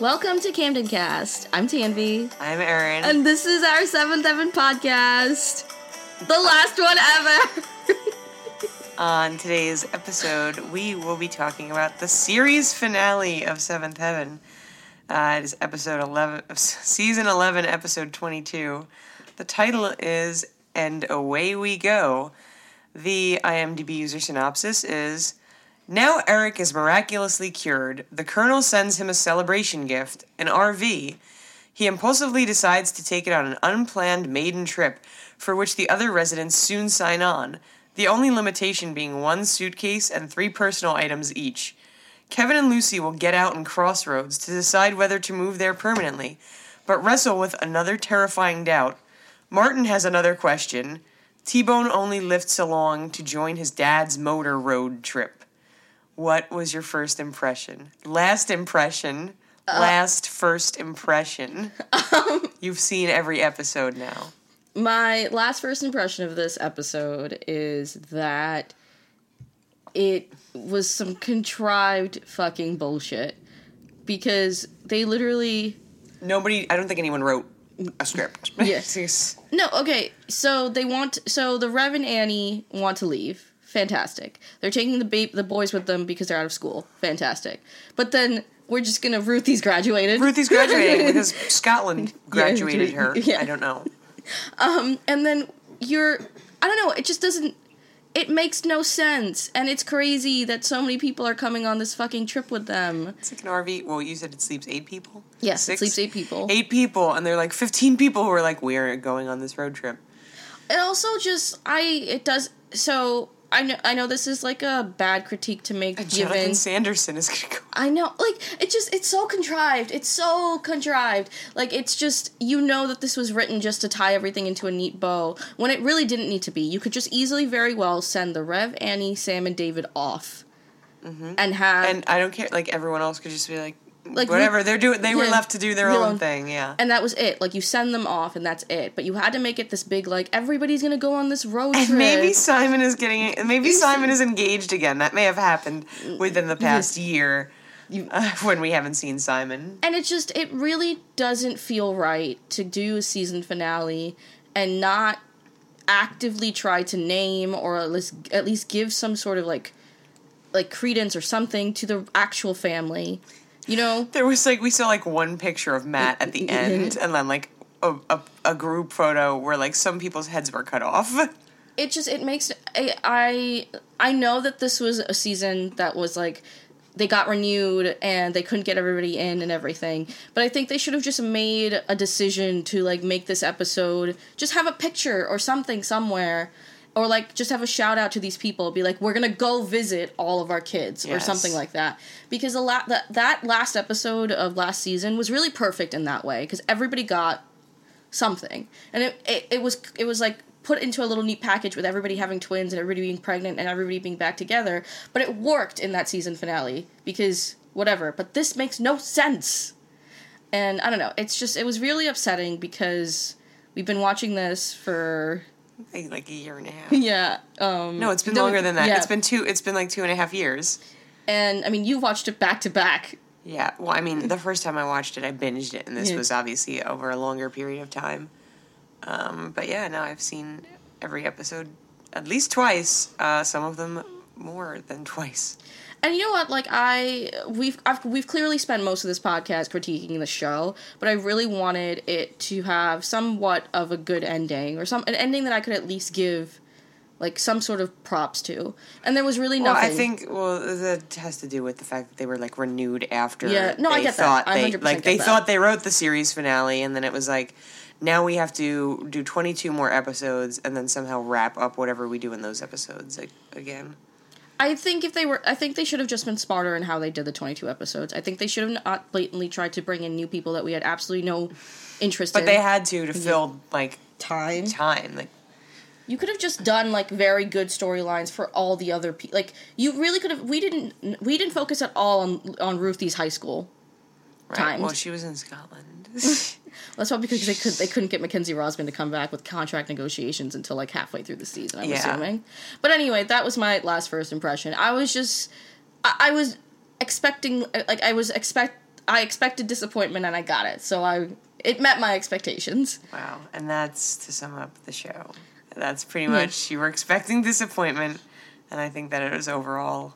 Welcome to Camden Cast. I'm Tanvi, I'm Erin. and this is our seventh Heaven podcast, the last one ever. On today's episode, we will be talking about the series finale of Seventh Heaven. Uh, it is episode 11, season 11, episode 22. The title is And Away We Go. The IMDb user synopsis is Now Eric is miraculously cured. The Colonel sends him a celebration gift, an RV. He impulsively decides to take it on an unplanned maiden trip, for which the other residents soon sign on, the only limitation being one suitcase and three personal items each. Kevin and Lucy will get out in Crossroads to decide whether to move there permanently, but wrestle with another terrifying doubt. Martin has another question. T Bone only lifts along to join his dad's motor road trip. What was your first impression? Last impression. Uh, last first impression. Um, You've seen every episode now. My last first impression of this episode is that it was some contrived fucking bullshit because they literally Nobody, I don't think anyone wrote a script. Yes. No, okay. So they want so the Rev and Annie want to leave. Fantastic. They're taking the ba- the boys with them because they're out of school. Fantastic. But then we're just gonna Ruthie's graduated. Ruthie's graduating because Scotland graduated her. yeah. I don't know. Um, and then you're I don't know, it just doesn't it makes no sense. And it's crazy that so many people are coming on this fucking trip with them. It's like an RV. Well, you said it sleeps eight people? Yes, it sleeps eight people. Eight people, and they're like 15 people who are like, we're going on this road trip. it also just I it does so I know I know this is like a bad critique to make Jonathan given Sanderson is going to go. I know, like it just it's so contrived. It's so contrived. Like it's just you know that this was written just to tie everything into a neat bow when it really didn't need to be. You could just easily, very well send the Rev, Annie, Sam, and David off, mm-hmm. and have And I don't care. Like, everyone else could just be like, Like, whatever. we- they're doing. They were left to do their own own- thing. Yeah. and that was it. Like you send them off, and that's it. But you had to make it this big, like everybody's gonna go on this road trip. Maybe Simon is getting. Maybe Simon is engaged again. That may have happened within the past year. uh, when we haven't seen Simon. and it just it really doesn't feel right to do a season finale and not actively try to name or at least at least give some sort of like like credence or something to the actual family you know There was like we saw like one picture of Matt at the end, and then like a, a, a group photo where like some people's heads were cut off. it just it makes I, I I know that this was a season that was like they got renewed and they couldn't get everybody in and everything. But I think they should have just made a decision to like make this episode just have a picture or something somewhere or like just have a shout out to these people. Be like we're to go visit all of our kids or something like that. Because the la- that that last episode of last season was really perfect in that way cuz everybody got something. And it, it it was it was like put into a little neat package with everybody having twins and everybody being pregnant and everybody being back together but it worked in that season finale because whatever. But this makes no sense. And i don't know it's just it was really upsetting because we've been watching this for like, a year and a half. yeah um No, it's been longer than that. yeah. It's been two. It's been like two and a half years. and i mean you watched it back to back Yeah. Well, I mean, the first time I watched it, I binged it, and this Yeah. was obviously over a longer period of time. Um, but yeah, now I've seen every episode at least twice. Uh, some of them more than twice. And you know what? Like I, we've I've, we've clearly spent most of this podcast critiquing the show, but I really wanted it to have somewhat of a good ending, or some an ending that I could at least give, like some sort of props to. And there was really Well, nothing. I think well that has to do with the fact that they were like renewed after. Yeah, no, I they get that. thought I They, 100% like they that. thought they wrote the series finale, and then it was like, now we have to do twenty two more episodes, and then somehow wrap up whatever we do in those episodes again. I think if they were, I think they should have just been smarter in how they did the twenty two episodes. I think they should have not blatantly tried to bring in new people that we had absolutely no interest But in. they had to to fill like time. time. Like You could have just done like very good storylines for all the other people. Like you really could have. We didn't. We didn't focus at all on on Ruthie's high school. right? Timed. Well, she was in Scotland. That's probably because they could they couldn't get Mackenzie Rosman to come back with contract negotiations until like halfway through the season. I'm Yeah. assuming. But anyway, that was my last first impression. I was just, I, I was expecting like I was expect I expected disappointment and I got it. So I it met my expectations. Wow. And that's to sum up the show. That's pretty much you were expecting disappointment, and I think that it was overall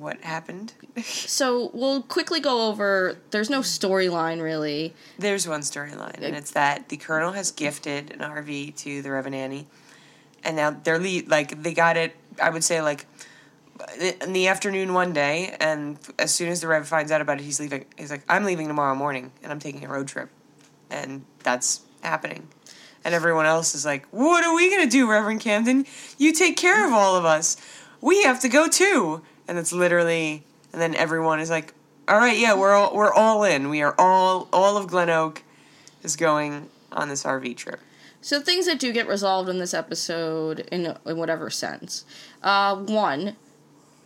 what happened. So we'll quickly go over. There's no storyline really. There's one storyline, and it's that the colonel has gifted an RV to the Reverend Annie, and now they're le- like they got it. I would say like in the afternoon one day, and as soon as the Rev finds out about it, he's leaving. He's like, "I'm leaving tomorrow morning, and I'm taking a road trip," and that's happening. And everyone else is like, "What are we gonna do, Reverend Camden? You take care of all of us. We have to go too." And it's literally, and then everyone is like, "All right, yeah, we're all we're all in. We are all all of Glen Oak is going on this RV trip." So things that do get resolved in this episode, in in whatever sense. Uh, one,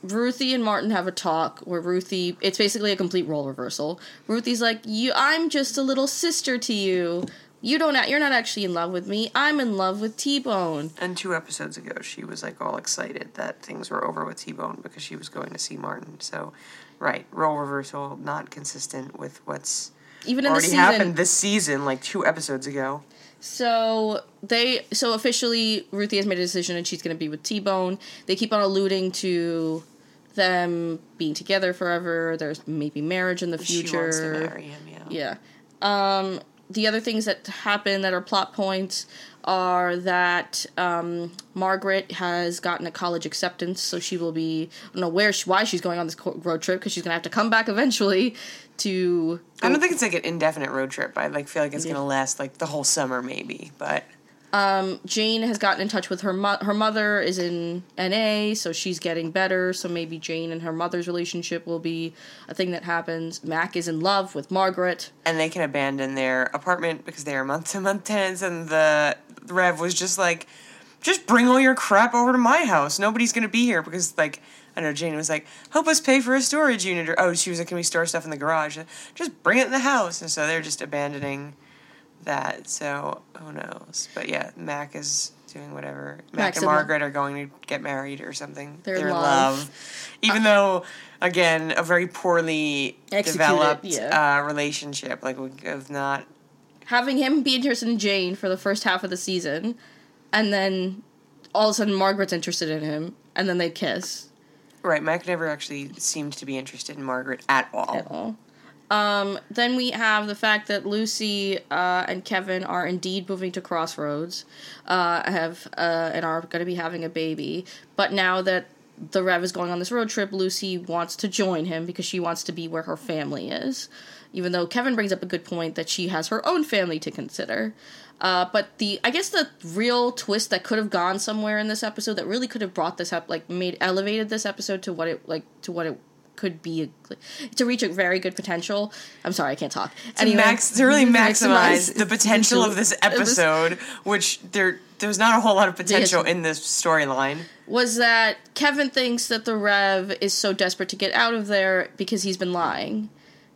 Ruthie and Martin have a talk where Ruthie, it's basically a complete role reversal. Ruthie's like, "You, I'm just a little sister to you. You don't, you're not actually in love with me. I'm in love with T Bone." And two episodes ago, she was like all excited that things were over with T Bone because she was going to see Martin. So, right, role reversal, not consistent with what's Even in the already season, happened this season, like two episodes ago. So they so officially Ruthie has made a decision and she's going to be with T Bone. They keep on alluding to them being together forever. There's maybe marriage in the future. She wants to marry him, yeah. Yeah. Um, the other things that happen that are plot points are that um, Margaret has gotten a college acceptance, so she will be. I don't know where she, why she's going on this road trip because she's gonna have to come back eventually to. I don't think it's like an indefinite road trip. I like feel like it's gonna last like the whole summer, maybe. But Um, Jane has gotten in touch with her mo- her mother is in NA, so she's getting better. So maybe Jane and her mother's relationship will be a thing that happens. Mac is in love with Margaret. and they can abandon their apartment because they are month to month tenants, and the Rev was just like, just bring all your crap over to my house. Nobody's gonna be here because like. I know Jane was like, help us pay for a storage unit. Or, oh, she was like, can we store stuff in the garage? Just bring it in the house. And so they're just abandoning that. So who knows? But yeah, Mac is doing whatever. Mac and. Margaret are going to get married or something. They're in love. Even though, again, a very poorly developed yeah. uh, relationship, like we have not. Having him be interested in Jane for the first half of the season, and then all of a sudden Margaret's interested in him, and then they kiss. Right, Mac never actually seemed to be interested in Margaret at all. at all. Um, then we have the fact that Lucy uh, and Kevin are indeed moving to Crossroads, uh, have uh, and are going to be having a baby. But now that the Rev is going on this road trip, Lucy wants to join him because she wants to be where her family is. Even though Kevin brings up a good point that she has her own family to consider. Uh, but the I guess the real twist that could have gone somewhere in this episode that really could have brought this up like made elevated this episode to what it like to what it could be to reach a very good potential. I'm sorry, I can't talk. To, max, to really maximize, maximize the potential of this episode, which there there's not a whole lot of potential in this storyline. was that Kevin thinks that the Rev is so desperate to get out of there because he's been lying.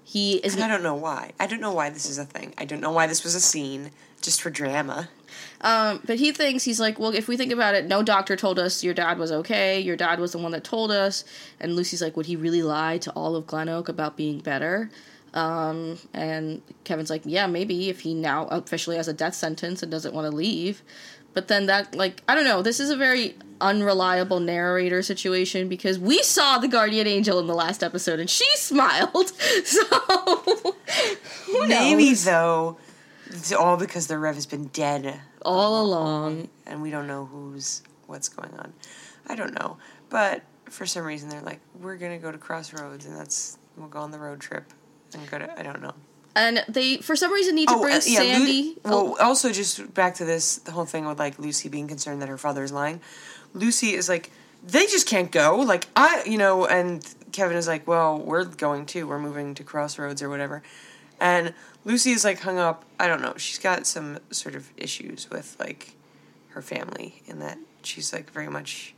He is And I don't know why. I don't know why this is a thing. I don't know why this was a scene just for drama. Um, but he thinks he's like, well, if we think about it, no doctor told us your dad was okay. Your dad was the one that told us. And Lucy's like, would he really lie to all of Glen Oak about being better? Um, and Kevin's like, yeah, maybe if he now officially has a death sentence and doesn't want to leave. But then that, like, I don't know. This is a very unreliable narrator situation because we saw the guardian angel in the last episode and she smiled. So who Maybe though, it's all because the Rev has been dead all along. and we don't know who's what's going on. I don't know, but for some reason they're like, we're gonna go to Crossroads, and that's we'll go on the road trip and go to I don't know. And they, for some reason, need to bring uh, yeah, Lu- Sandy. well, also just back to this the whole thing with like Lucy being concerned that her father is lying. Lucy is like, they just can't go. Like I, you know, and Kevin is like, well, we're going too. We're moving to Crossroads or whatever. And Lucy is like hung up. I don't know. She's got some sort of issues with like her family in that she's like very much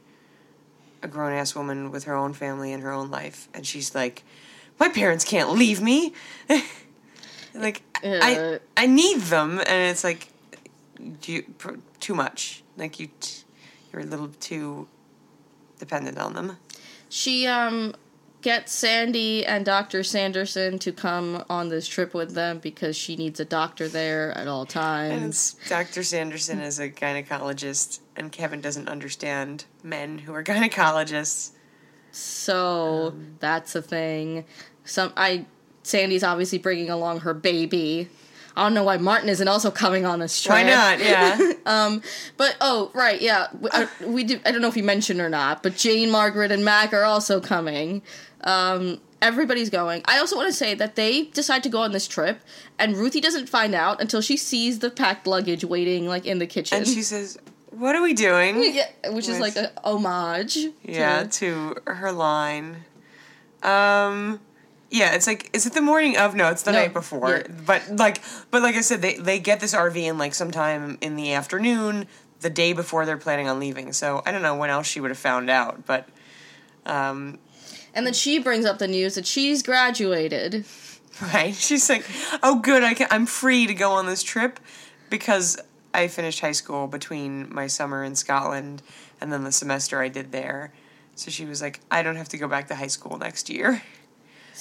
a grown ass woman with her own family and her own life, and she's like, my parents can't leave me. like I Uh. I need them, and it's like, do you too much? Like you, t- you're a little too dependent on them. she um get Sandy and Dr. Sanderson to come on this trip with them because she needs a doctor there at all times. Dr. Sanderson is a gynecologist, and Kevin doesn't understand men who are gynecologists. So Um, that's a thing. Some I Sandy's obviously bringing along her baby. I don't know why Martin isn't also coming on this trip. Why not? Yeah. Um, but oh right, yeah, we, uh, we do. I don't know if you mentioned or not, but Jane, Margaret, and Mac are also coming. Um, everybody's going. I also want to say that they decide to go on this trip, and Ruthie doesn't find out until she sees the packed luggage waiting like in the kitchen. and she says, "What are we doing?" yeah, which is like a homage. Yeah, to- to her line. Um yeah, it's like is it the morning of? No, it's the No, night before. yeah. But like but like I said, they they get this RV in like sometime in the afternoon, the day before they're planning on leaving. So I don't know when else she would have found out, but um And then she brings up the news that she's graduated. right. She's like, "Oh good, I can I'm free to go on this trip because I finished high school between my summer in Scotland and then the semester I did there." So she was like, "I don't have to go back to high school next year."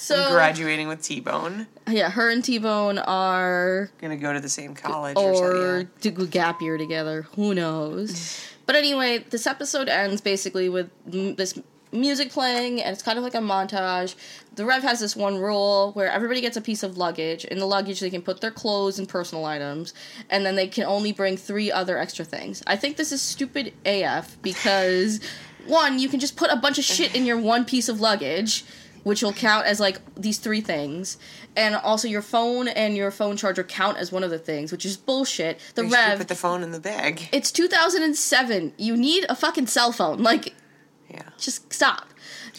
So I'm graduating with T Bone. yeah, her and T Bone are Gonna go to the same college or, or something. to go gap year together. Who knows? but anyway, this episode ends basically with m- this music playing, and it's kind of like a montage. The Rev has this one rule where everybody gets a piece of luggage. In the luggage, they can put their clothes and personal items, and then they can only bring three other extra things. I think this is stupid AF because one, you can just put a bunch of shit in your one piece of luggage. Which will count as like these three things, and also your phone and your phone charger count as one of the things, which is bullshit. The You should Rev, put the phone in the bag. it's 2007. You need a fucking cell phone. Like, Yeah. just stop.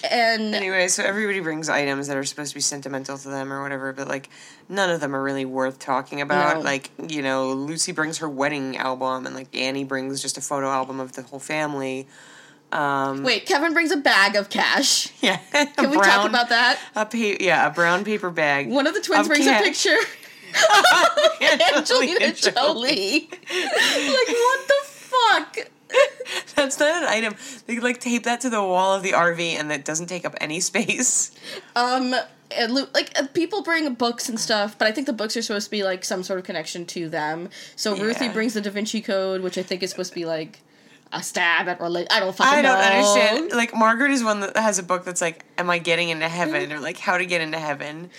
And Anyway, so everybody brings items that are supposed to be sentimental to them or whatever, but like none of them are really worth talking about. No. Like, you know, Lucy brings her wedding album and like Annie brings just a photo album of the whole family. Um wait, Kevin brings a bag of cash. Yeah. Can we talk about that? A pa- yeah, a brown paper bag. One of the twins Of brings cash. a picture. Angelina Jolie. like, what the fuck? That's not an item. They like tape that to the wall of the RV and that doesn't take up any space. Um, and like uh, people bring books and stuff, but I think the books are supposed to be like some sort of connection to them. So Ruthie brings the Da Vinci Code, which I think is supposed to be like a stab at religion. I don't fucking know. I don't know. understand. Like Margaret is one that has a book that's like, "Am I getting into heaven?" or like, "How to get into heaven."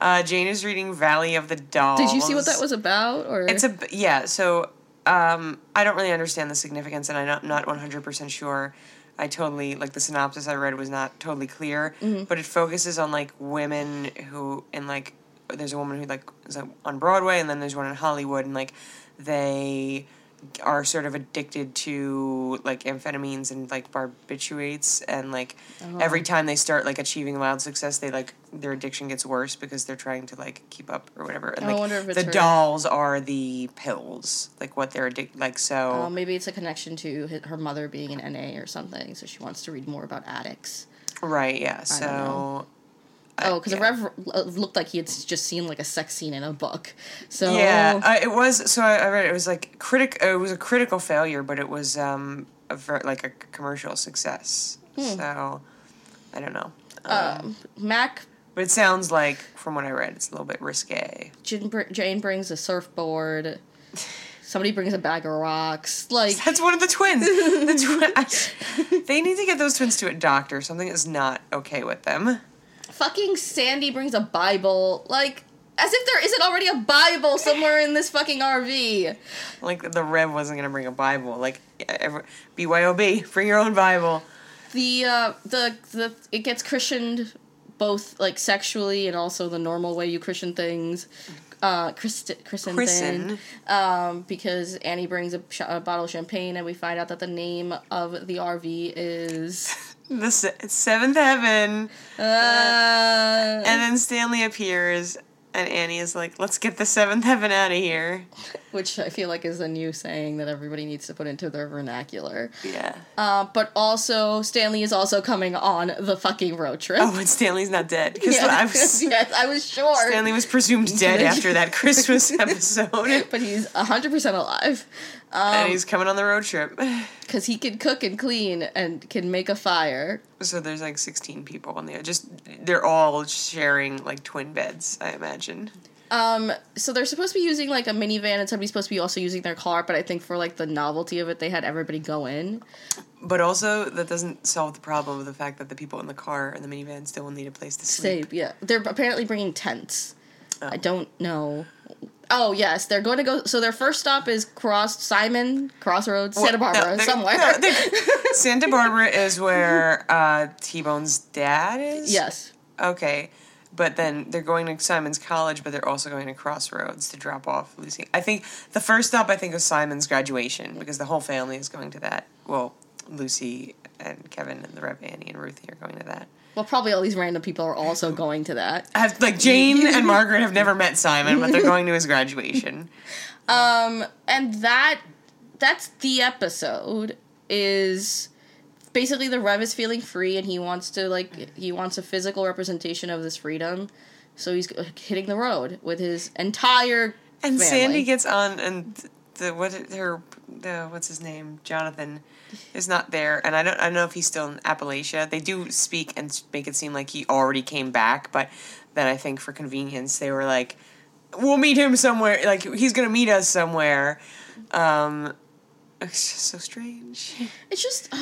Uh, Jane is reading Valley of the Dolls. Did you see what that was about? Or It's a yeah. So um, I don't really understand the significance, and I'm not not one hundred percent sure. I totally like the synopsis I read was not totally clear, Mm-hmm. but it focuses on like women who and like there's a woman who like is on Broadway, and then there's one in Hollywood, and like they are sort of addicted to like amphetamines and like barbiturates and like Oh. every time they start like achieving loud success they like their addiction gets worse because they're trying to like keep up or whatever and I like wonder if the her. dolls are the pills like what they're addicted like so Oh, maybe it's a connection to her mother being an NA or something, so she wants to read more about addicts. right yeah know. so Oh, because yeah. the Rev uh, looked like he had just seen like a sex scene in a book. So yeah uh, it was so I, I read it was like critic it was a critical failure but it was um a ver- like a commercial success Hmm. so I don't know um, Mac but it sounds like from what I read it's a little bit risque Jane brings a surfboard. Somebody brings a bag of rocks. Like That's one of the twins. The twi- they need to get those twins to a doctor. Something is not okay with them. Fucking Sandy brings a Bible. Like as if there isn't already a Bible somewhere in this fucking RV. Like the Rev wasn't gonna bring a Bible. Like every- BYOB, bring your own Bible. the uh the the it gets christened both like sexually and also the normal way you christen things uh christ christen, Christen. thing. um because annie brings a, sh- a bottle of champagne and we find out that the name of the rv is The se- seventh heaven, uh and then Stanley appears, and Annie is like, "Let's get the seventh heaven out of here." which i feel like is a new saying that everybody needs to put into their vernacular Yeah. uh, but also stanley is also coming on the fucking road trip Oh, and Stanley's not dead because yes, I was yes, I was sure. Stanley was presumed dead after that Christmas episode, but he's 100% alive. And he's coming on the road trip. because he can cook and clean and can make a fire. So there's like 16 people on there. Just they're all sharing like twin beds, I imagine. Um, so they're supposed to be using like a minivan, and somebody's supposed to be also using their car. But I think for like the novelty of it, they had everybody go in. But also that doesn't solve the problem of the fact that the people in the car and the minivan still will need a place to sleep. Save, yeah. They're apparently bringing tents. I don't know. Oh yes, they're going to go. So their first stop is Cross Simon Crossroads, Santa Well, no, Barbara, they- somewhere. no, Santa Barbara is where uh, T Bone's dad is. yes. Okay, but then they're going to Simon's college, but they're also going to Crossroads to drop off Lucy. I think the first stop I think was Simon's graduation because the whole family is going to that. Well, Lucy and Kevin and the Rev Annie and Ruthie are going to that. Well, probably all these random people are also going to that. Have like Jane and Margaret have never met Simon, but they're going to his graduation. Um, and that that's the episode is basically the Rev is feeling free and he wants to like he wants a physical representation of this freedom. So he's hitting the road with his entire And family. Sandy gets on, and the what her the what's his name Jonathan is not there, and I don't I don't know if he's still in Appalachia. They do speak and make it seem like he already came back, but then I think for convenience they were like, we'll meet him somewhere. Like he's gonna meet us somewhere. Um, it's just so strange. It's just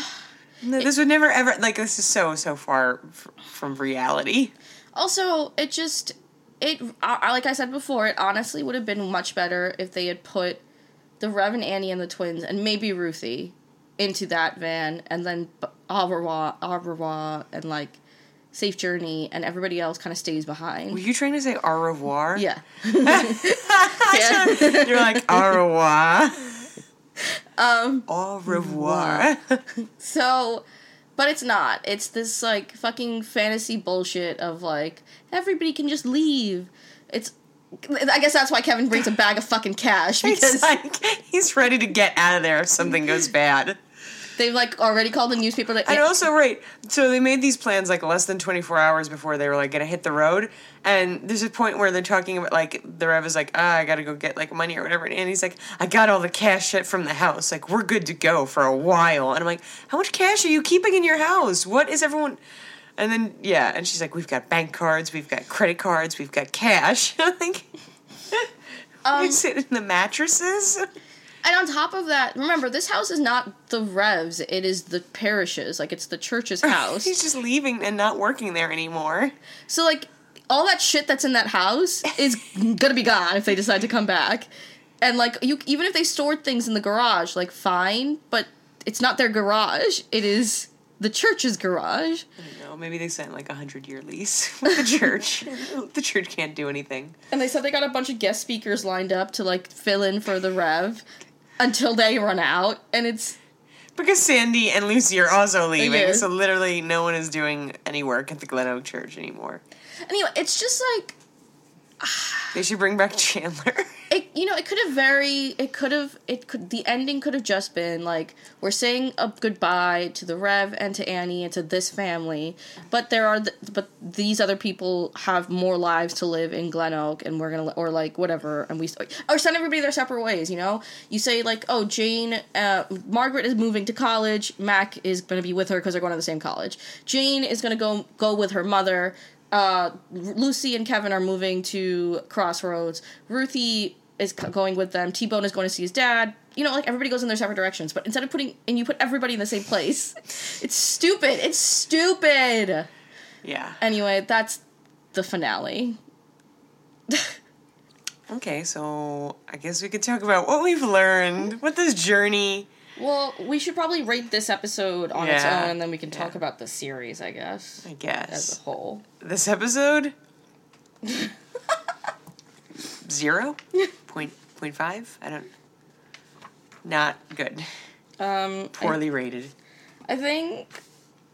No, this would never ever like this is so so far f- from reality. Also, it just it uh, like I said before, it honestly would have been much better if they had put the Rev and Annie and the twins and maybe Ruthie into that van, and then au revoir, au revoir, and like safe journey, and everybody else kind of stays behind. Were you trying to say au revoir? Yeah. You're like au revoir. Um. Au revoir. So, but it's not. It's this like fucking fantasy bullshit of like everybody can just leave. It's. I guess that's why Kevin brings a bag of fucking cash because like he's ready to get out of there if something goes bad. they've like already called the newspaper. Like, And also, right, so they made these plans like less than 24 hours before they were like gonna hit the road. And there's a point where they're talking about like, the Rev is like, ah, I gotta go get like money or whatever. And he's like, I got all the cash shit from the house. Like, we're good to go for a while. And I'm like, how much cash are you keeping in your house? What is everyone. And then, yeah, and she's like, we've got bank cards, we've got credit cards, we've got cash. I'm like, Um, you sit in the mattresses? And on top of that, remember this house is not the Revs; it is the parishes. Like it's the church's house. He's just leaving and not working there anymore. so like all that shit that's in that house is gonna be gone if they decide to come back. And like you, even if they stored things in the garage, like fine, but it's not their garage. It is the church's garage. Don't know. Maybe they signed like a hundred year lease with the church. the church can't do anything. And they said they got a bunch of guest speakers lined up to like fill in for the Rev until they run out. And it's Because Sandy and Lucy are also leaving, Yeah. so literally no one is doing any work at the Glen Oak Church anymore. anyway, it's just like They should bring back Chandler. it you know it could have very it could have it could the ending could have just been like we're saying a goodbye to the rev and to annie and to this family but there are the, but these other people have more lives to live in glen oak and we're gonna or like whatever and we or send everybody their separate ways you know you say like oh jane uh, margaret is moving to college mac is gonna be with her because they're going to the same college jane is gonna go go with her mother uh, Lucy and Kevin are moving to Crossroads. Ruthie is going with them. T Bone is going to see his dad. You know, like everybody goes in their separate directions. But instead of putting and you put everybody in the same place, it's stupid. It's stupid. yeah. Anyway, that's the finale. Okay, so I guess we could talk about what we've learned, what this journey. Well, we should probably rate this episode on its own, and then we can talk Yeah. about the series, I guess, I guess. as a whole. this episode zero point point five. I don't. Not good. Um, I- Poorly rated. I think,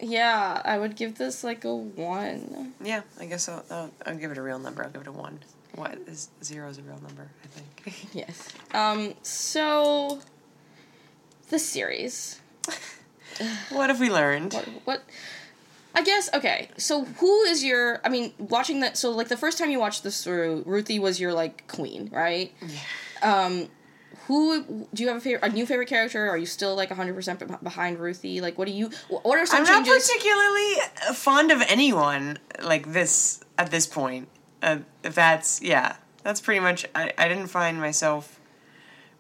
yeah, I would give this like a one. Yeah, I guess I'll, I'll, I'll give it a real number. I'll give it a one. What is zero is a real number? I think. Yes. Um. So, the series. what have we learned? What? What? I guess okay. So who is your? I mean, watching that. So like the first time you watched this through, Ruthie was your like queen, right? Yeah. Um, who do you have a favorite, a new favorite character? Are you still like hundred percent behind Ruthie? Like, what do you? What are some I'm not particularly fond of anyone like this at this point. Uh, that's yeah. That's pretty much. I, I didn't find myself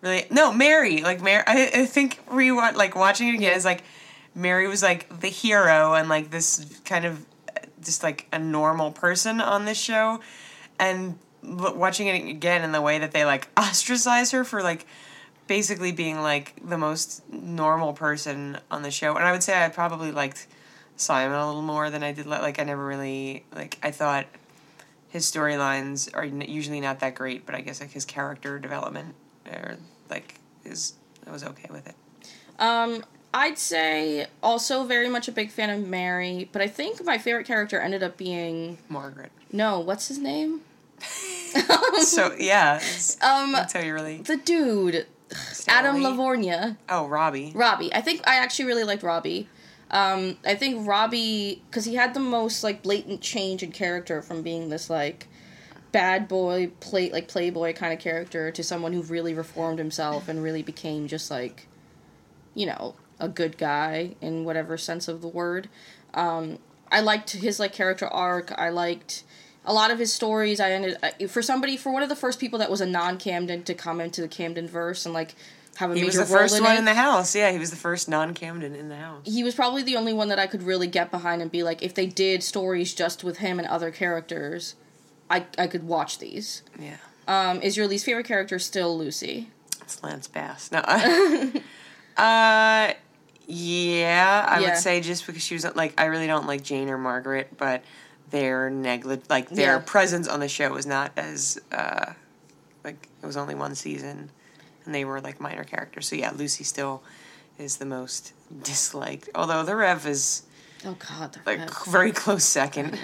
really. No, Mary. Like Mary. I, I think re like watching it again is like Mary was like the hero and like this kind of just like a normal person on this show, and watching it again in the way that they like ostracize her for like basically being like the most normal person on the show. And I would say I probably liked Simon a little more than I did. Like I never really like. I thought his storylines are usually not that great, but I guess like his character development or like is I was okay with it. Um, I'd say also very much a big fan of Mary, but I think my favorite character ended up being Margaret. no, what's his name? So yeah, it's- Um, that's how you really. the dude, Adam Sally? Lavorgna. Oh, Robbie. Robbie. I think I actually really liked Robbie. Um, I think Robbie because he had the most like blatant change in character from being this like bad boy play like playboy kind of character to someone who really reformed himself and really became just like you know a good guy in whatever sense of the word. Um, I liked his like character arc. I liked a lot of his stories. I ended I- for somebody for one of the first people that was a non Camden to come into the Camden verse and like have a He major was the role first in one it in the house. Yeah, he was the first non-Camden in the house. he was probably the only one that I could really get behind and be like, if they did stories just with him and other characters, I I could watch these. Yeah, Um, is your least favorite character still Lucy? it's Lance Bass. No, uh, yeah, I Yeah. would say just because she was like, I really don't like Jane or Margaret, but their neglig like their Yeah. presence on the show was not as uh, like it was only one season, and they were like minor characters. So yeah, Lucy still is the most disliked. Although the Rev is Oh God, the like Rev. very close second.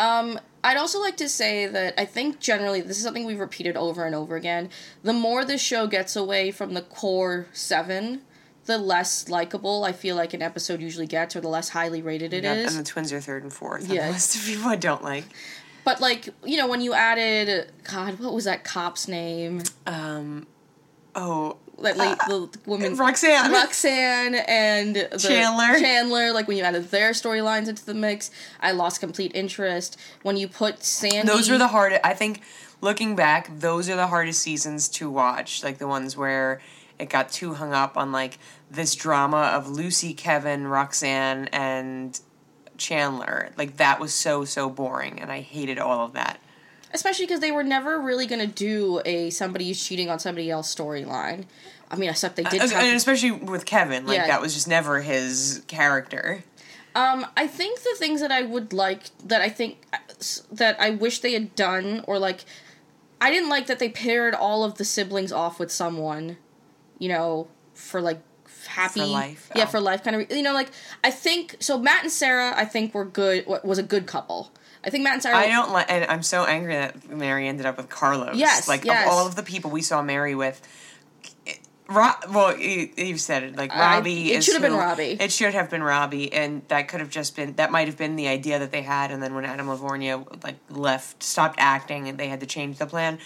Um, I'd also like to say that I think generally this is something we've repeated over and over again. The more the show gets away from the core seven, the less likable I feel like an episode usually gets, or the less highly rated it is. Yeah, and the twins are third and fourth. on Yeah. the list of people I don't like. But like you know, when you added God, what was that cop's name? Um, oh, That late the woman Roxanne. Roxanne and the Chandler. Chandler, like when you added their storylines into the mix, I lost complete interest. When you put Sandy, Those were the hardest. I think looking back, those are the hardest seasons to watch. Like the ones where it got too hung up on like this drama of Lucy, Kevin, Roxanne, and Chandler. Like that was so so boring, and I hated all of that. especially because they were never really gonna do a somebody's cheating on somebody else storyline. I mean, except they did. And especially with Kevin, like Yeah. that was just never his character. Um, I think the things that I would like that I think that I wish they had done or like I didn't like that they paired all of the siblings off with someone, you know, for like happy For life, Yeah, oh. for life kind of you know like I think so Matt and Sarah I think were good wa- was a good couple. I think Matt and Sarah I don't like, and I'm so angry that Mary ended up with Carlos. Yes, like yes. of all of the people we saw Mary with. Ro- well, you, you said it. Like I- Robbie, it should have been Robbie. It should have been Robbie, and that could have just been that might have been the idea that they had. And then when Adam LaVorgna like left, stopped acting, and they had to change the plan.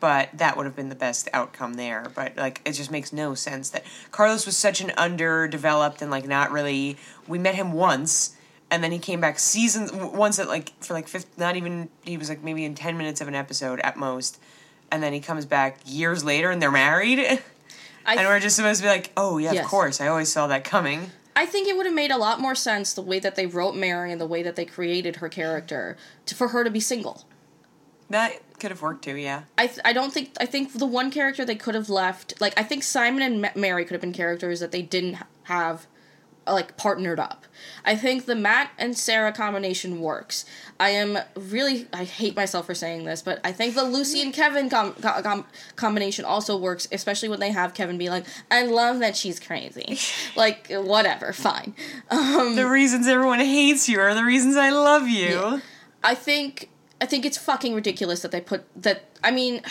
But that would have been the best outcome there. But like, it just makes no sense that Carlos was such an underdeveloped and like not really. We met him once, and then he came back seasons w- once at like for like fifth, not even he was like maybe in ten minutes of an episode at most, and then he comes back years later and they're married, I, and we're just supposed to be like, oh yeah, Yes. of course, I always saw that coming. I think it would have made a lot more sense the way that they wrote Mary and the way that they created her character to, for her to be single. That could have worked too, yeah. I, th- I don't think I think the one character they could have left like I think Simon and Ma- Mary could have been characters that they didn't have like partnered up. I think the Matt and Sarah combination works. I am really I hate myself for saying this, but I think the Lucy and Kevin com- com- com- combination also works, especially when they have Kevin be like, "I love that she's crazy," like whatever, fine. Um, The reasons everyone hates you are the reasons I love you. Yeah. I think I think it's fucking ridiculous that they put that. I mean,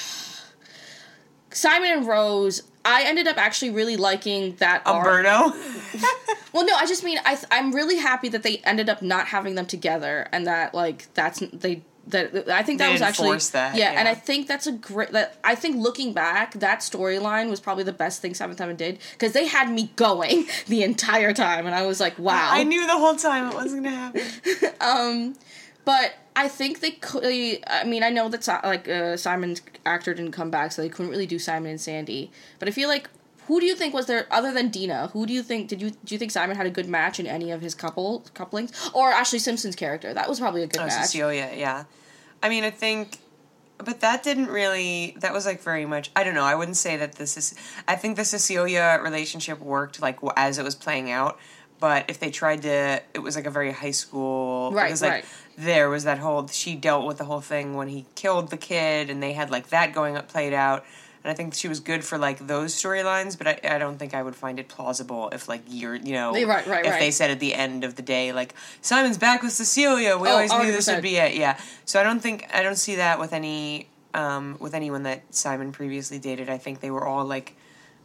Simon and Rose. I ended up actually really liking that. Umberto. Well, no, I just mean I. th- I'm really happy that they ended up not having them together, and that like that's they that I think that They was actually that, yeah, and. I think that's a great that I think looking back that storyline was probably the best thing Seventh Heaven did because they had me going the entire time and I was like wow I knew the whole time it wasn't gonna happen. um, but I think they could. I mean, I know that like uh, Simon's actor didn't come back, so they couldn't really do Simon and Sandy. But I feel like who do you think was there other than Dina? Who do you think did you do you think Simon had a good match in any of his couple couplings or Ashlee Simpson's character? That was probably a good Oh, match. Cecilia, oh, yeah. I mean, I think, but that didn't really. That was like very much. I don't know. I wouldn't say that this is. I think the Cecilia relationship worked like as it was playing out. But if they tried to, it was like a very high school. Right, like, right. There was that whole. She dealt with the whole thing when he killed the kid, and they had like that going up played out. And I think she was good for like those storylines, but I, I don't think I would find it plausible if like you're you know Yeah, right, right, if right. they said at the end of the day like Simon's back with Cecilia, we Oh, always knew this would be it. Yeah. So I don't think I don't see that with any um, with anyone that Simon previously dated. I think they were all like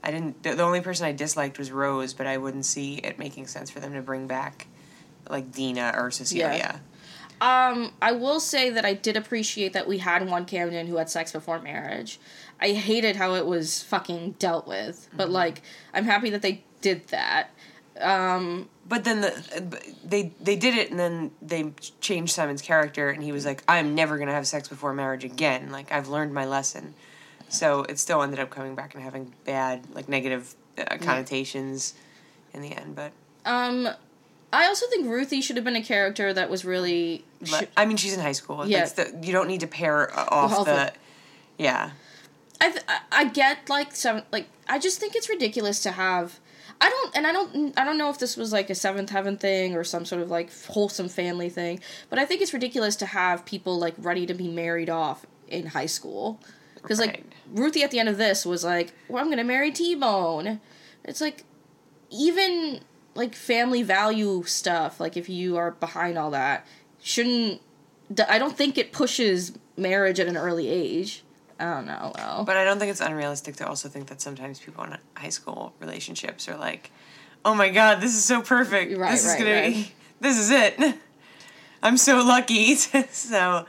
I didn't the, the only person I disliked was Rose, but I wouldn't see it making sense for them to bring back like Dina or Cecilia. Um, I will say that I did appreciate that we had one Camden who had sex before marriage. I hated how it was fucking dealt with, but like I'm happy that they did that. Um, But then the they they did it and then they changed Simon's character and he was like I'm never going to have sex before marriage again. Like I've learned my lesson. So it still ended up coming back and having bad like negative uh, connotations in the end, but um, I also think Ruthie should have been a character that was really. Sh- I mean, she's in high school. Yeah. The, you don't need to pair off the. Yeah. I, th- I get like some like I just think it's ridiculous to have. I don't and I don't I don't know if this was like a seventh heaven thing or some sort of like wholesome family thing, but I think it's ridiculous to have people like ready to be married off in high school. Because like Ruthie at the end of this was like, "Well, I'm gonna marry T Bone." It's like even like family value stuff. Like if you are behind all that, shouldn't I don't think it pushes marriage at an early age. I don't know. But I don't think it's unrealistic to also think that sometimes people in high school relationships are like, oh my god, this is so perfect. Right, this is right, gonna right. be. This is it. I'm so lucky. so,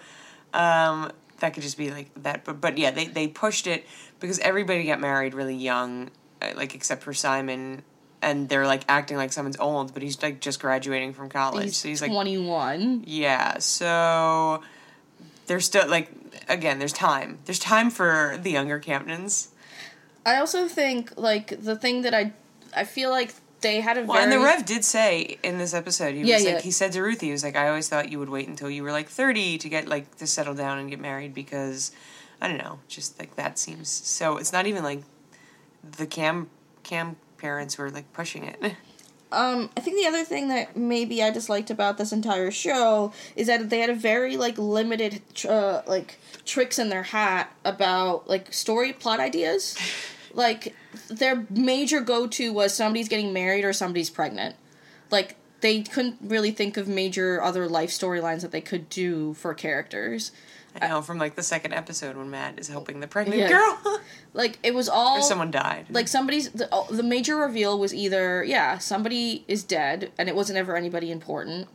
um, that could just be like that. But but yeah, they they pushed it because everybody got married really young, uh, like except for Simon. And they're like acting like someone's old, but he's like just graduating from college. he's, so he's like 21. Yeah, so there's still like again, there's time. There's time for the younger Camdens. I also think like the thing that I I feel like they had a Well, very and the Rev did say in this episode, he was Yeah, like yeah. he said to Ruthie, he was like, I always thought you would wait until you were like thirty to get like to settle down and get married because I don't know, just like that seems so it's not even like the cam cam parents were like pushing it. Um, I think the other thing that maybe I disliked about this entire show is that they had a very like limited tr- uh, like tricks in their hat about like story plot ideas. like their major go to was somebody's getting married or somebody's pregnant. Like they couldn't really think of major other life storylines that they could do for characters. I know from like the second episode when Matt is helping the pregnant Yeah. girl. Like it was all or someone died. like somebody's the, the major reveal was either yeah somebody is dead and it wasn't ever anybody important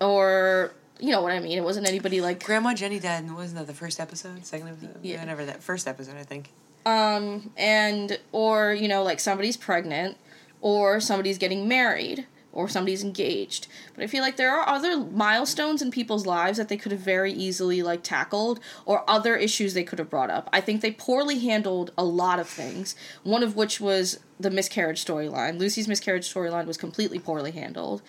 or you know what i mean it wasn't anybody like Grandma Jenny died and wasn't that the first episode? Second episode? Yeah. Whenever that first episode I think. um and or you know like somebody's pregnant or somebody's getting married or somebody's engaged but i feel like there are other milestones in people's lives that they could have very easily like tackled or other issues they could have brought up i think they poorly handled a lot of things one of which was the miscarriage storyline lucy's miscarriage storyline was completely poorly handled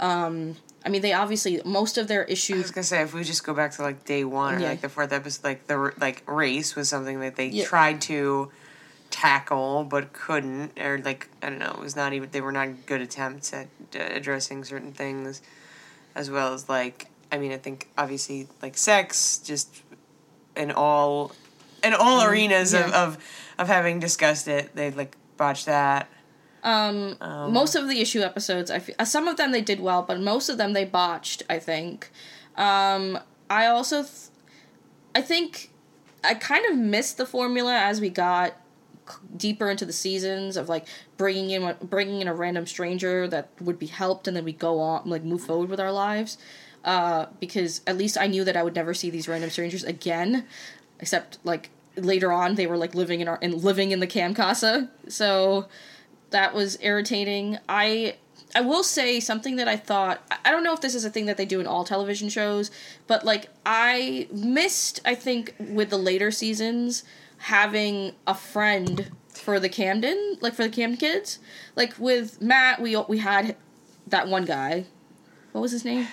um i mean they obviously most of their issues. I was gonna say if we just go back to like day one or Yeah. like the fourth episode, like the like race was something that they Yeah. tried to tackle but couldn't, or like I don't know, it was not even they were not good attempts at uh, addressing certain things, as well as like I mean I think obviously like sex just in all in all arenas of, Mm-hmm. yeah. of of having discussed it they like botched that. Um, most of the issue episodes, I feel, uh, some of them they did well, but most of them they botched. I think. Um, I also, th- I think, I kind of missed the formula as we got deeper into the seasons of like bringing in bringing in a random stranger that would be helped, and then we go on like move forward with our lives. uh, because at least I knew that I would never see these random strangers again, except like later on they were like living in our and living in the cam casa. So that was irritating. I I will say something that I thought I don't know if this is a thing that they do in all television shows, but like I missed I think with the later seasons having a friend for the Camden, like for the Camden kids. Like with Matt, we we had that one guy. What was his name?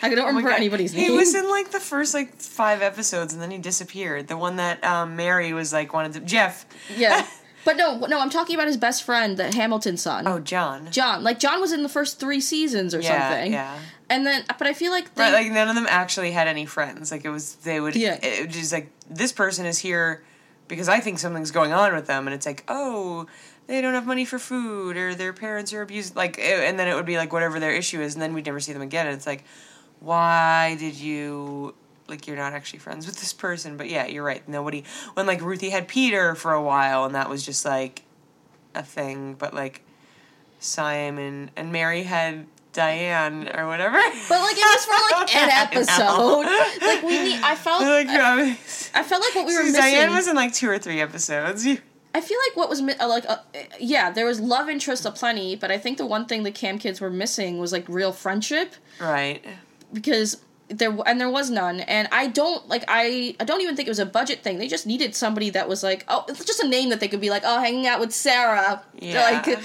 I don't Oh remember God. anybody's name. He was in like the first like five episodes, and then he disappeared. The one that um, Mary was like wanted to Jeff. yeah, but no, no, I'm talking about his best friend, the Hamilton son. Oh, John. John. Like John was in the first three seasons or yeah, something. yeah. And then, but I feel like they, Right, like none of them actually had any friends. Like it was, they would, Yeah. it was just like this person is here because I think something's going on with them, and it's like, oh, they don't have money for food, or their parents are abused. Like, eh, and then it would be like whatever their issue is, and then we'd never see them again. And it's like, why did you? Like you're not actually friends with this person, but yeah, you're right. Nobody when like Ruthie had Peter for a while, and that was just like a thing. But like Simon and Mary had Diane or whatever. but like it was for like an episode. like we need. I felt. Like, I, I felt like what we were missing. Diane was in like two or three episodes. I feel like what was mi- uh, like, uh, yeah, there was love interest aplenty, but I think the one thing the Cam kids were missing was like real friendship Right. because there and there was none. And I don't like I I don't even think it was a budget thing. They just needed somebody that was like, oh, it's just a name that they could be like, oh, hanging out with Sarah. Yeah. Like,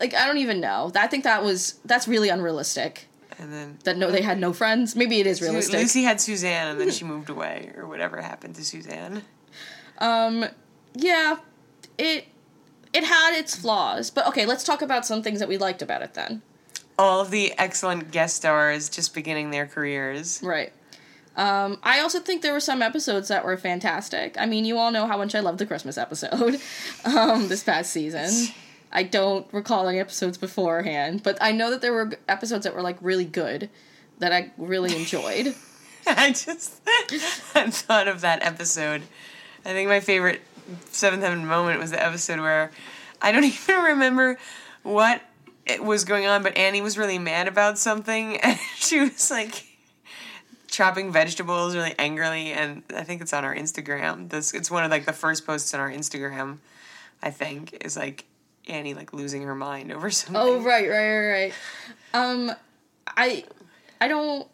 like I don't even know. I think that was that's really unrealistic. And then That no, they had no friends. Maybe it is realistic. Lucy had Suzanne, and then she moved away, or whatever happened to Suzanne. Um, yeah, it it had its flaws, but okay, let's talk about some things that we liked about it then. All of the excellent guest stars just beginning their careers. Right. Um, I also think there were some episodes that were fantastic. I mean, you all know how much I love the Christmas episode um, this past season. I don't recall any episodes beforehand, but I know that there were episodes that were like really good that I really enjoyed. I just I thought of that episode. I think my favorite Seventh Heaven moment was the episode where I don't even remember what it was going on, but Annie was really mad about something, and she was like chopping vegetables really angrily, and I think it's on our Instagram. This it's one of like the first posts on our Instagram. I think is like Annie like losing her mind over something. oh right, right, right, right. Um, I, I don't,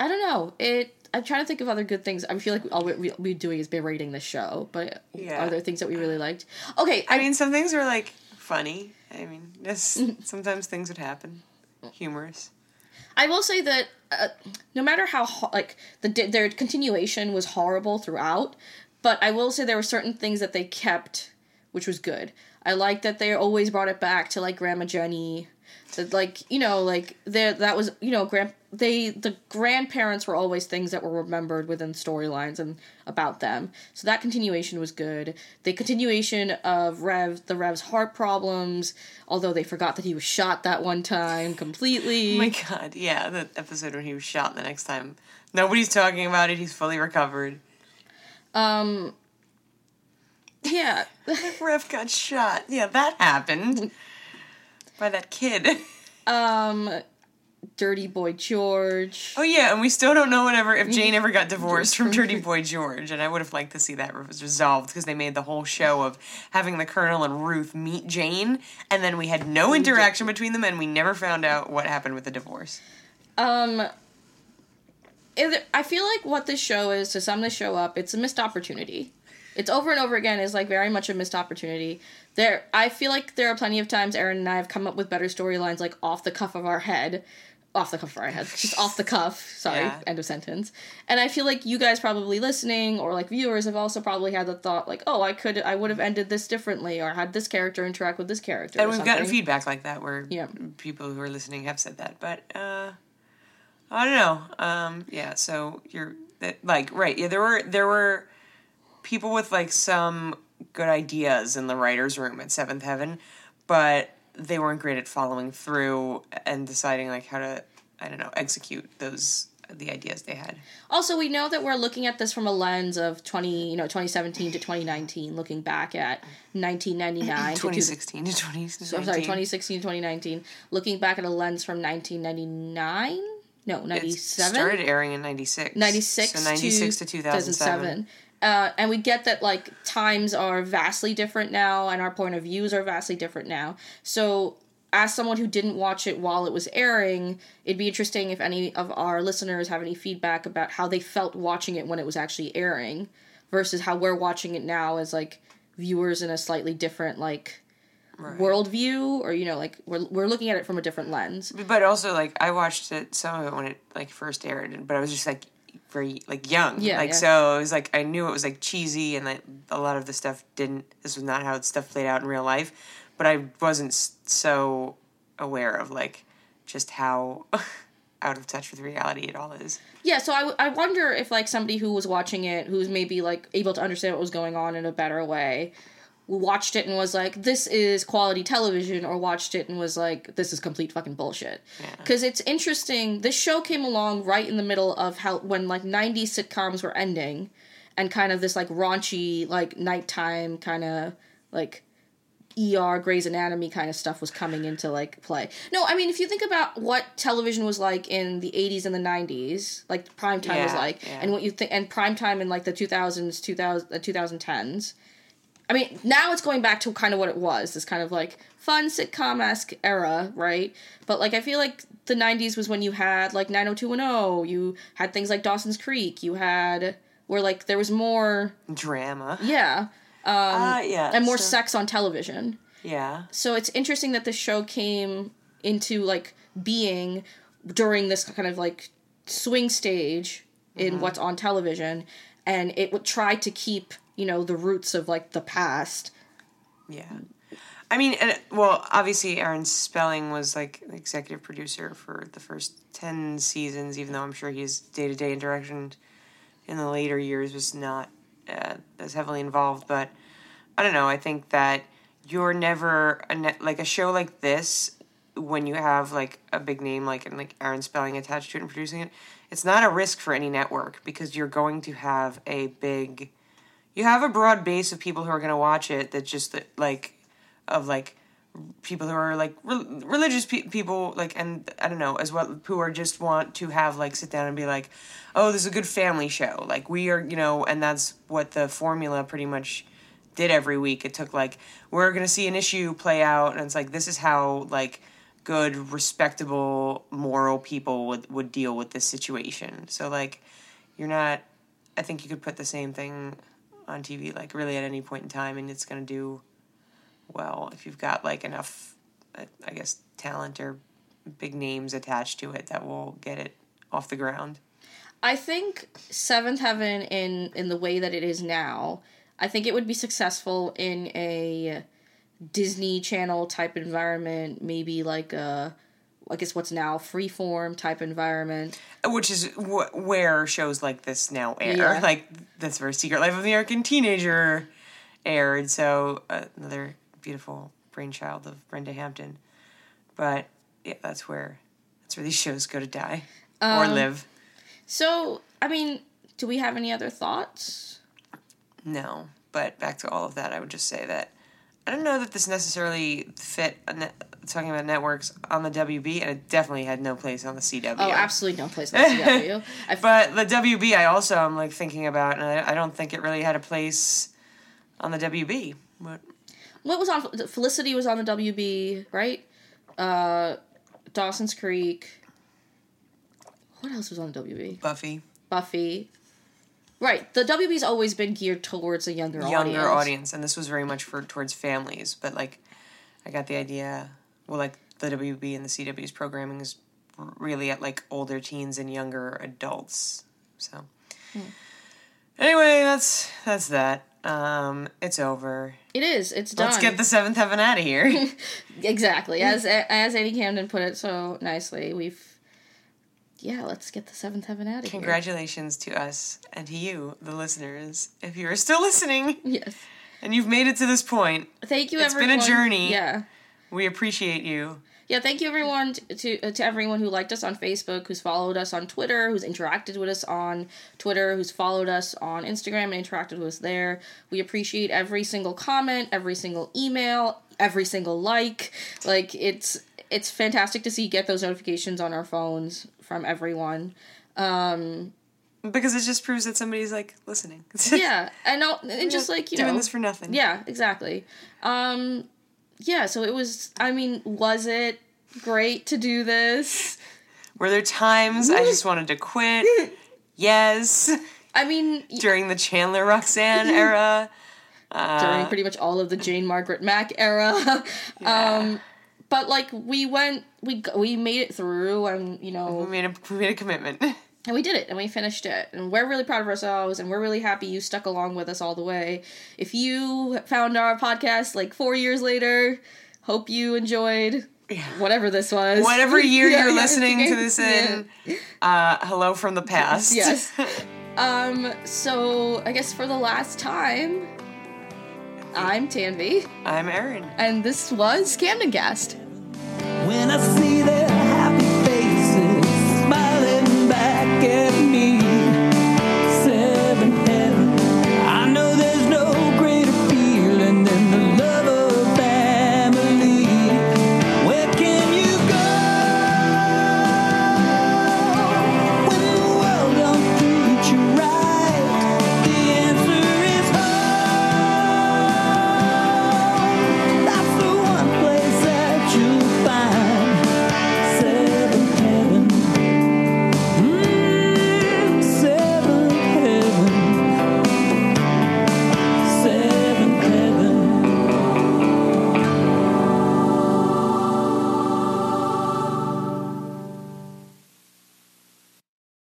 I don't know. It. I'm trying to think of other good things. I feel like all we- we- we're doing is berating the show, but Yeah. are there things that we really liked? Okay, I mean, some things were like funny. I mean, Mm-hmm. sometimes things would happen, humorous. I will say that uh, no matter how ho- like the their continuation was horrible throughout, but I will say there were certain things that they kept, which was good. I like that they always brought it back to like Grandma Jenny, that like you know like there that was you know grand they the grandparents were always things that were remembered within storylines and about them. So that continuation was good. The continuation of Rev the Rev's heart problems, although they forgot that he was shot that one time completely. Oh my god, yeah, the episode when he was shot the next time. Nobody's talking about it, he's fully recovered. Um. Yeah. Rev got shot. Yeah, that happened. By that kid. Um. Dirty Boy George. Oh yeah, and we still don't know whatever if Jane ever got divorced from Dirty Boy George, and I would have liked to see that resolved because they made the whole show of having the Colonel and Ruth meet Jane, and then we had no interaction between them, and we never found out what happened with the divorce. Um. I feel like what this show is to sum this show up, it's a missed opportunity. It's over and over again is like very much a missed opportunity. There, I feel like there are plenty of times Erin and I have come up with better storylines like off the cuff of our head, off the cuff of our head, just off the cuff. Sorry, Yeah. end of sentence. And I feel like you guys probably listening or like viewers have also probably had the thought like, oh, I could, I would have ended this differently or had this character interact with this character. And we've gotten feedback like that where Yeah. people who are listening have said that, but uh, I don't know. Um, yeah, so you're that like right? Yeah, there were there were people with like some good ideas in the writers' room at Seventh Heaven, but they weren't great at following through and deciding like how to I don't know execute those the ideas they had. Also, we know that we're looking at this from a lens of 20, you know, 2017 to 2019, looking back at 1999 to two- 2016 to 2019. so, I'm sorry, 2016 to 2019, looking back at a lens from 1999, No, 97. It 97? started airing in 96. 96 So 96 to, 2007. Uh, and we get that like times are vastly different now and our point of views are vastly different now so as someone who didn't watch it while it was airing it'd be interesting if any of our listeners have any feedback about how they felt watching it when it was actually airing versus how we're watching it now as like viewers in a slightly different like Right. worldview or you know like we're, we're looking at it from a different lens But also, like, I watched it, some of it when it, like, first aired, but I was just, like, very, like, young. Yeah, Like, yeah. so it was, like, I knew it was, like, cheesy and, like, a lot of the stuff didn't, this was not how stuff played out in real life. But I wasn't so aware of, like, just how out of touch with reality it all is. Yeah, so I, w- I wonder if like somebody who was watching it, who's maybe like able to understand what was going on in a better way, watched it and was like, "This is quality television," or watched it and was like, "This is complete fucking bullshit." Because it's interesting. This show came along right in the middle of how when like '90s sitcoms were ending, and kind of this like raunchy like nighttime kind of like ER, Grey's Anatomy kind of stuff was coming into like play. No, I mean if you think about what television was like in the 80s and the 90s, like prime time was like, yeah. and what you think and prime time in like the 2000s, 2000 uh, 2010s. I mean, now it's going back to kind of what it was, this kind of like fun sitcom-esque era, right? But like I feel like the 90s was when you had like 90210, you had things like Dawson's Creek, you had where like there was more Drama. yeah, uh, yeah. and more so- sex on television Yeah. so it's interesting that the show came into like being during this kind of like swing stage in what's on television and it would try to keep you know the roots of like the past Yeah. I mean, and, well, obviously, Aaron Spelling was like executive producer for the first 10 seasons, even though I'm sure his day to day interaction in the later years was not uh, as heavily involved. But I don't know. I think that you're never, a net, like a show like this, when you have like a big name like and like Aaron Spelling attached to it and producing it, it's not a risk for any network because you're going to have a big you have a broad base of people who are going to watch it that just like of like people who are like re- religious pe- people like and i don't know as well who are just want to have like sit down and be like oh this is a good family show. Like we are you know and that's what the formula pretty much did every week. It took like we're going to see an issue play out and it's like this is how like good respectable moral people would would deal with this situation. So like you're not i think you could put the same thing on tv like really at any point in time and it's going to do well if you've got like enough uh, i guess talent or big names attached to it that will get it off the ground. I think seventh heaven in in the way that it is now i think it would be successful in a disney channel type environment maybe like a i guess what's now freeform type environment which is wh- where shows like this now air Yeah. like this where secret life of the american teenager aired so uh, another beautiful brainchild of brenda hampton but yeah that's where that's where these shows go to die or Um, live So, I mean, do we have any other thoughts? No, but back to all of that, I would just say that I don't know that this necessarily fit talking about networks on the WB, and it definitely had no place on the CW. Oh, absolutely no place like CW. I f- But the WB, I also am like thinking about, and I, I don't think it really had a place on the WB. But what was on Felicity was on the WB, right? Uh, Dawson's Creek. What else was on the WB? Buffy, Buffy. Right. The WB's always been geared towards a younger, younger audience. audience. and this was very much for towards families. But like, I got the idea. Well, like the WB and the CW's programming is really at like older teens and younger adults. So, anyway, that's that's that. Um, it's over. It is. It's done. Let's get the seventh heaven out of here. exactly as as Eddie Camden put it so nicely. We've yeah. Let's get the seventh heaven out of here. Congratulations to us and to you, the listeners, if you are still listening Yes. and you've made it to this point. Thank you. It's been a journey. Yeah. We appreciate you. Yeah, thank you everyone to uh, to everyone who liked us on Facebook, who's followed us on Twitter, who's interacted with us on Twitter, who's followed us on Instagram and interacted with us there. We appreciate every single comment, every single email, every single like. Like it's it's fantastic to see get those notifications on our phones from everyone. Um, because it just proves that somebody's like listening. yeah, and, and just like you know doing know, this for nothing. Yeah, exactly. Um, yeah, so it was. I mean, was it great to do this? Were there times I just wanted to quit? yes. I mean, During the Chandler Roxanne era. during pretty much all of the Jane Margaret Mack era. um, but like we went, we we made it through, and you know, We made a we made a commitment. And we did it, and we finished it, and we're really proud of ourselves, and we're really happy you stuck along with us all the way. If you found our podcast like four years later, hope you enjoyed. Whatever this was. Whatever year Yeah, you're yeah, listening to this in, uh, hello from the past. Yes. Um, so I guess for the last time, I'm Tanvi, I'm Erin. and this was Camden Cast. When I see